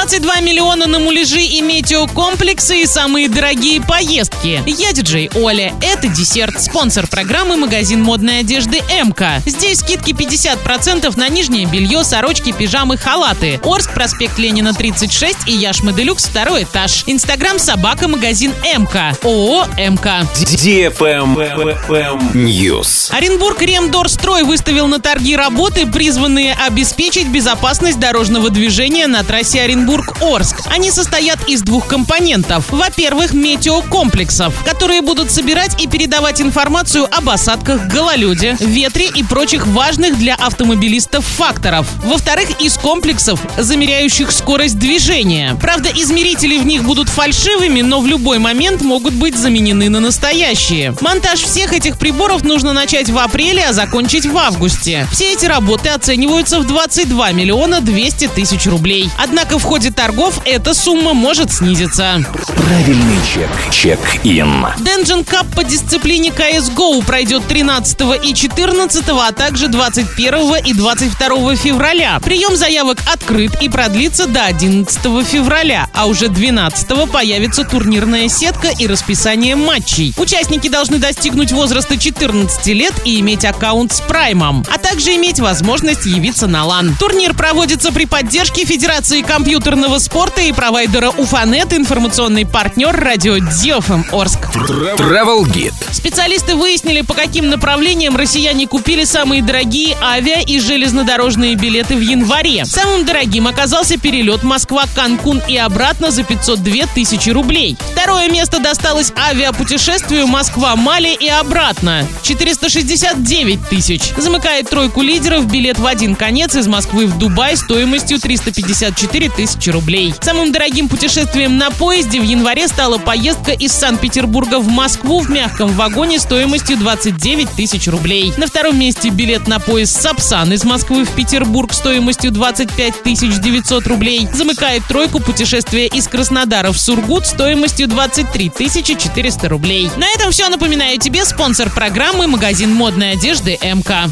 22 миллиона на муляжи и метеокомплексы и самые дорогие поездки. Я диджей Оля. Это десерт. Спонсор программы магазин модной одежды МК. Здесь скидки 50% на нижнее белье, сорочки, пижамы, халаты. Орск, проспект Ленина 36 и Яшма Делюкс, второй этаж. Инстаграм собака магазин МК. ООО МК. News. Оренбург Ремдорстрой выставил на торги работы, призванные обеспечить безопасность дорожного движения на трассе Оренбург-Орск. Они состоят из двух компонентов. Во-первых, метеокомплексов, которые будут собирать и передавать информацию об осадках, гололеде, ветре и прочих важных для автомобилистов факторов. Во-вторых, из комплексов, замеряющих скорость движения. Правда, измерители в них будут фальшивыми, но в любой момент могут быть заменены на настоящие. Монтаж всех этих приборов нужно начать в апреле, а закончить в августе. Все эти работы оцениваются в 22 миллиона 200 тысяч рублей. Однако в ходе торгов эта сумма может снизиться. Правильный чек. Чек-ин. Денджин Кап по дисциплине CSGO пройдет 13 и 14, а также 21 и 22 февраля. Прием заявок открыт и продлится до 11 февраля, а уже 12 появится турнирная сетка и расписание матчей. Участники должны достигнуть возраста 14 лет и иметь аккаунт с Праймом, а также иметь возможность явиться на лан. Турнир проводится при поддержке Федерации компьютерного спорта и провайдера Уфанет, информационный партнер радио Дьофм Орск. Travel Guide. Специалисты выяснили, по каким направлениям россияне купили самые дорогие авиа и железнодорожные билеты в январе. Самым дорогим оказался перелет Москва-Канкун и обратно за 502 тысячи рублей. Второе место досталось авиапутешествию Москва-Мали и обратно. 469 тысяч. Замыкает тройку лидеров билет в один конец из Москвы в Дубай стоимостью 354 тысячи рублей. Самым дорогим путешествием на поезде в январе стала поездка из Санкт-Петербурга в Москву в мягком вагоне стоимостью 29 тысяч рублей. На втором месте билет на поезд Сапсан из Москвы в Петербург стоимостью 25 тысяч 900 рублей. Замыкает тройку путешествия из Краснодара в Сургут стоимостью 23 тысячи 400 рублей. На этом все. Напоминаю тебе спонсор программы магазин модной одежды МК.